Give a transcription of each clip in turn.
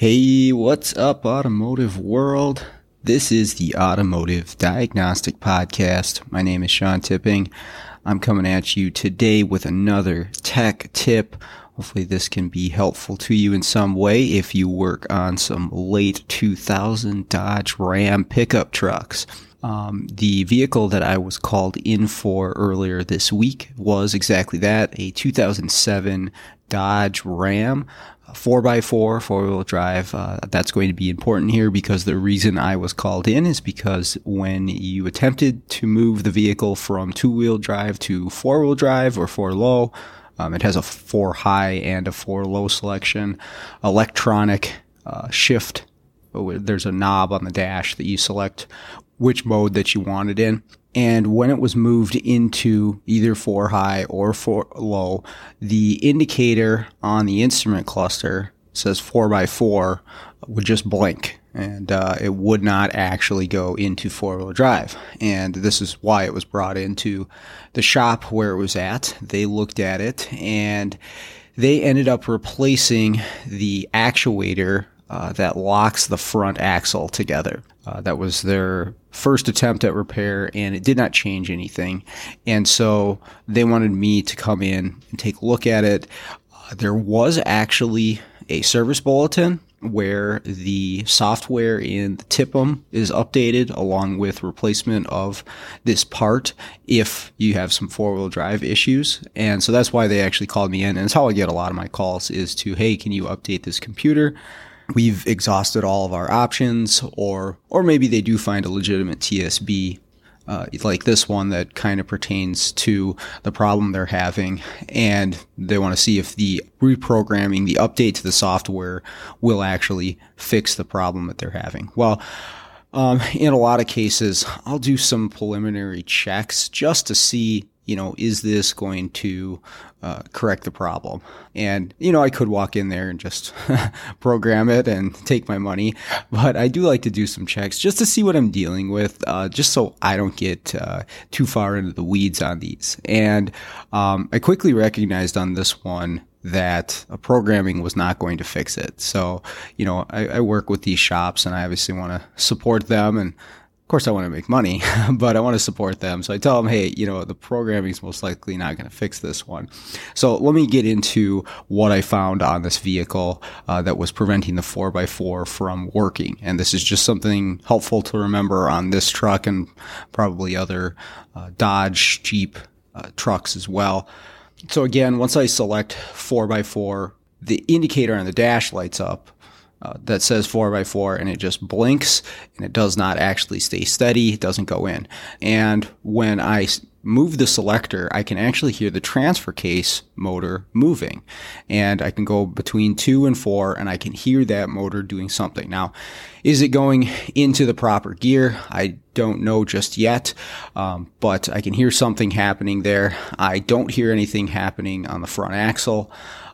Hey, what's up, automotive world? This is the Automotive Diagnostic Podcast. My name is Sean Tipping. I'm coming at you today with another tech tip. Hopefully, this can be helpful to you in some way if you work on some late 2000 Dodge Ram pickup trucks. Um, the vehicle that I was called in for earlier this week was exactly that a 2007 Dodge Ram. 4x4 four wheel drive. Uh, that's going to be important here because the reason I was called in is because when you attempted to move the vehicle from two wheel drive to four wheel drive or four low, um, it has a four high and a four low selection, electronic uh, shift. Oh, there's a knob on the dash that you select which mode that you wanted in. And when it was moved into either four high or four low, the indicator on the instrument cluster says four by four would just blink and uh, it would not actually go into four wheel drive. And this is why it was brought into the shop where it was at. They looked at it and they ended up replacing the actuator uh, that locks the front axle together. Uh, that was their first attempt at repair, and it did not change anything. And so they wanted me to come in and take a look at it. Uh, there was actually a service bulletin where the software in the TIPM is updated along with replacement of this part if you have some four wheel drive issues. And so that's why they actually called me in. And it's how I get a lot of my calls is to, Hey, can you update this computer? We've exhausted all of our options or or maybe they do find a legitimate TSB uh, like this one that kind of pertains to the problem they're having and they want to see if the reprogramming the update to the software will actually fix the problem that they're having. Well um, in a lot of cases i'll do some preliminary checks just to see you know, is this going to uh, correct the problem? And, you know, I could walk in there and just program it and take my money, but I do like to do some checks just to see what I'm dealing with, uh, just so I don't get uh, too far into the weeds on these. And um, I quickly recognized on this one that programming was not going to fix it. So, you know, I, I work with these shops and I obviously want to support them and course, I want to make money, but I want to support them. So I tell them, hey, you know, the programming is most likely not going to fix this one. So let me get into what I found on this vehicle uh, that was preventing the 4x4 from working. And this is just something helpful to remember on this truck and probably other uh, Dodge, Jeep uh, trucks as well. So again, once I select 4x4, the indicator on the dash lights up uh, that says 4x4 and it just blinks and it does not actually stay steady, it doesn't go in. And when I move the selector, I can actually hear the transfer case motor moving. And I can go between two and four and I can hear that motor doing something. Now, is it going into the proper gear? I don't know just yet, um, but I can hear something happening there. I don't hear anything happening on the front axle.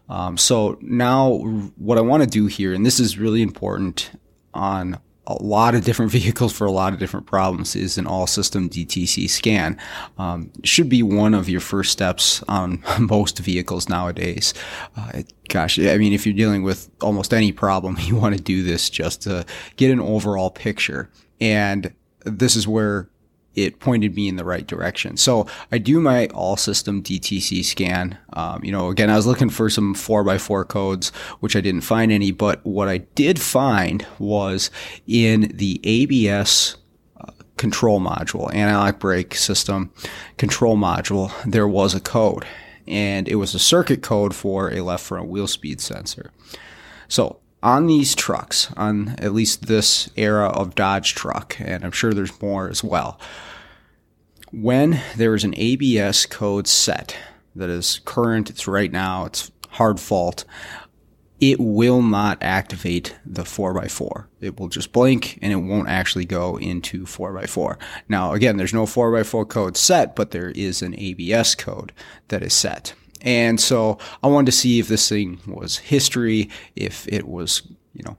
Um, so now what I want to do here, and this is really important on a lot of different vehicles for a lot of different problems is an all system DTC scan. Um, should be one of your first steps on most vehicles nowadays. Uh, gosh, I mean, if you're dealing with almost any problem, you want to do this just to get an overall picture. And this is where it pointed me in the right direction. So I do my all system DTC scan. Um, you know, again, I was looking for some four by four codes, which I didn't find any, but what I did find was in the ABS uh, control module, anti-lock brake system control module, there was a code and it was a circuit code for a left front wheel speed sensor. So on these trucks, on at least this era of Dodge truck, and I'm sure there's more as well, when there is an ABS code set that is current, it's right now, it's hard fault, it will not activate the 4x4. It will just blink and it won't actually go into 4x4. Now, again, there's no 4x4 code set, but there is an ABS code that is set. And so I wanted to see if this thing was history, if it was, you know,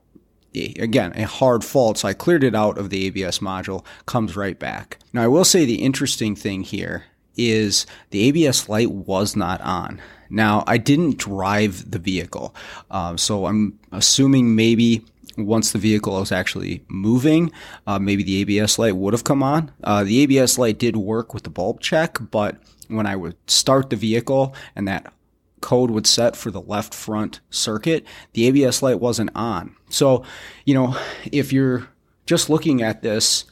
again, a hard fault. So I cleared it out of the ABS module, comes right back. Now I will say the interesting thing here is the ABS light was not on. Now I didn't drive the vehicle, uh, so I'm assuming maybe once the vehicle was actually moving, uh, maybe the ABS light would have come on. Uh, the ABS light did work with the bulb check, but when I would start the vehicle and that code would set for the left front circuit, the ABS light wasn't on. So, you know, if you're just looking at this,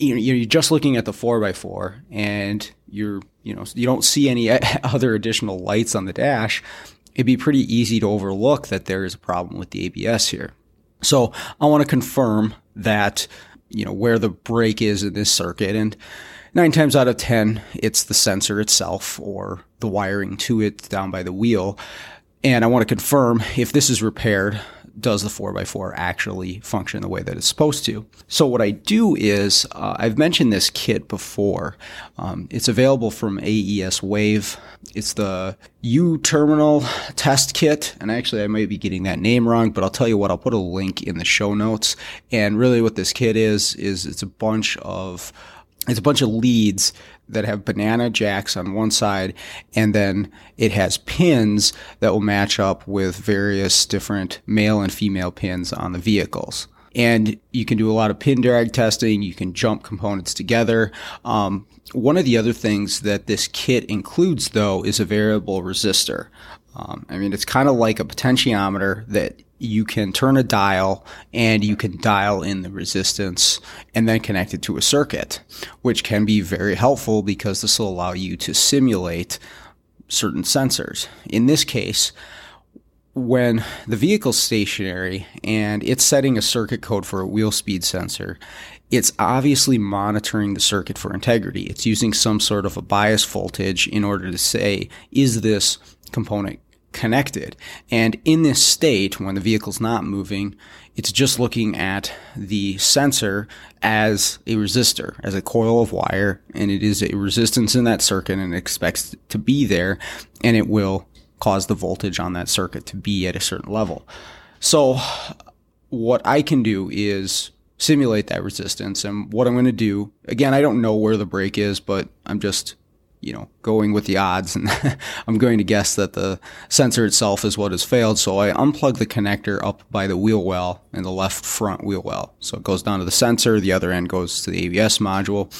you're just looking at the 4x4 and you're, you know, you don't see any other additional lights on the dash, it'd be pretty easy to overlook that there is a problem with the ABS here. So I want to confirm that, you know, where the break is in this circuit. And nine times out of 10, it's the sensor itself or the wiring to it down by the wheel. And I want to confirm if this is repaired, does the 4x4 actually function the way that it's supposed to? So what I do is, uh, I've mentioned this kit before. Um, it's available from AES Wave. It's the U terminal test kit. And actually, I might be getting that name wrong, but I'll tell you what, I'll put a link in the show notes. And really what this kit is, is it's a bunch of it's a bunch of leads that have banana jacks on one side, and then it has pins that will match up with various different male and female pins on the vehicles. And you can do a lot of pin drag testing. You can jump components together. Um, one of the other things that this kit includes, though, is a variable resistor. Um, I mean, it's kind of like a potentiometer that you can turn a dial and you can dial in the resistance and then connect it to a circuit, which can be very helpful because this will allow you to simulate certain sensors. In this case, when the vehicle's stationary and it's setting a circuit code for a wheel speed sensor, it's obviously monitoring the circuit for integrity. It's using some sort of a bias voltage in order to say, is this component connected. And in this state, when the vehicle's not moving, it's just looking at the sensor as a resistor, as a coil of wire, and it is a resistance in that circuit and expects to be there, and it will cause the voltage on that circuit to be at a certain level. So what I can do is simulate that resistance. And what I'm going to do, again, I don't know where the break is, but I'm just you know, going with the odds. And I'm going to guess that the sensor itself is what has failed. So I unplug the connector up by the wheel well in the left front wheel well. So it goes down to the sensor. The other end goes to the ABS module.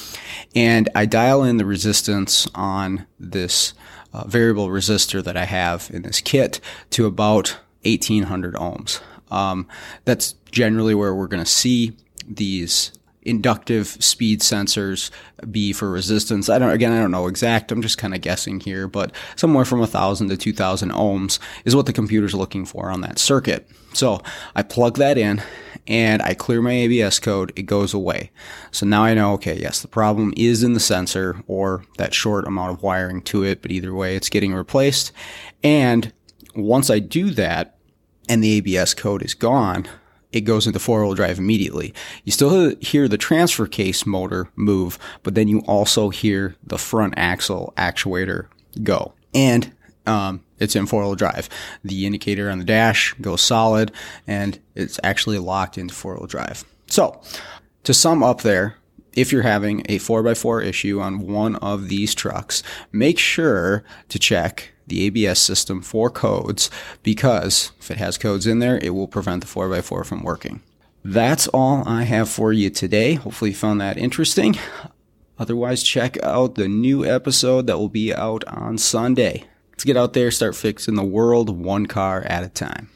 And I dial in the resistance on this uh, variable resistor that I have in this kit to about 1800 ohms. Um, that's generally where we're going to see these inductive speed sensors be for resistance. I don't, again, I don't know exact. I'm just kind of guessing here, but somewhere from a thousand to 2000 ohms is what the computer's looking for on that circuit. So I plug that in and I clear my ABS code. It goes away. So now I know, okay, yes, the problem is in the sensor or that short amount of wiring to it, but either way, it's getting replaced. And once I do that and the ABS code is gone, it goes into four wheel drive immediately. You still hear the transfer case motor move, but then you also hear the front axle actuator go. And um, it's in four wheel drive. The indicator on the dash goes solid and it's actually locked into four wheel drive. So to sum up there, if you're having a 4x4 issue on one of these trucks, make sure to check the ABS system for codes because if it has codes in there, it will prevent the 4x4 from working. That's all I have for you today. Hopefully, you found that interesting. Otherwise, check out the new episode that will be out on Sunday. Let's get out there, start fixing the world one car at a time.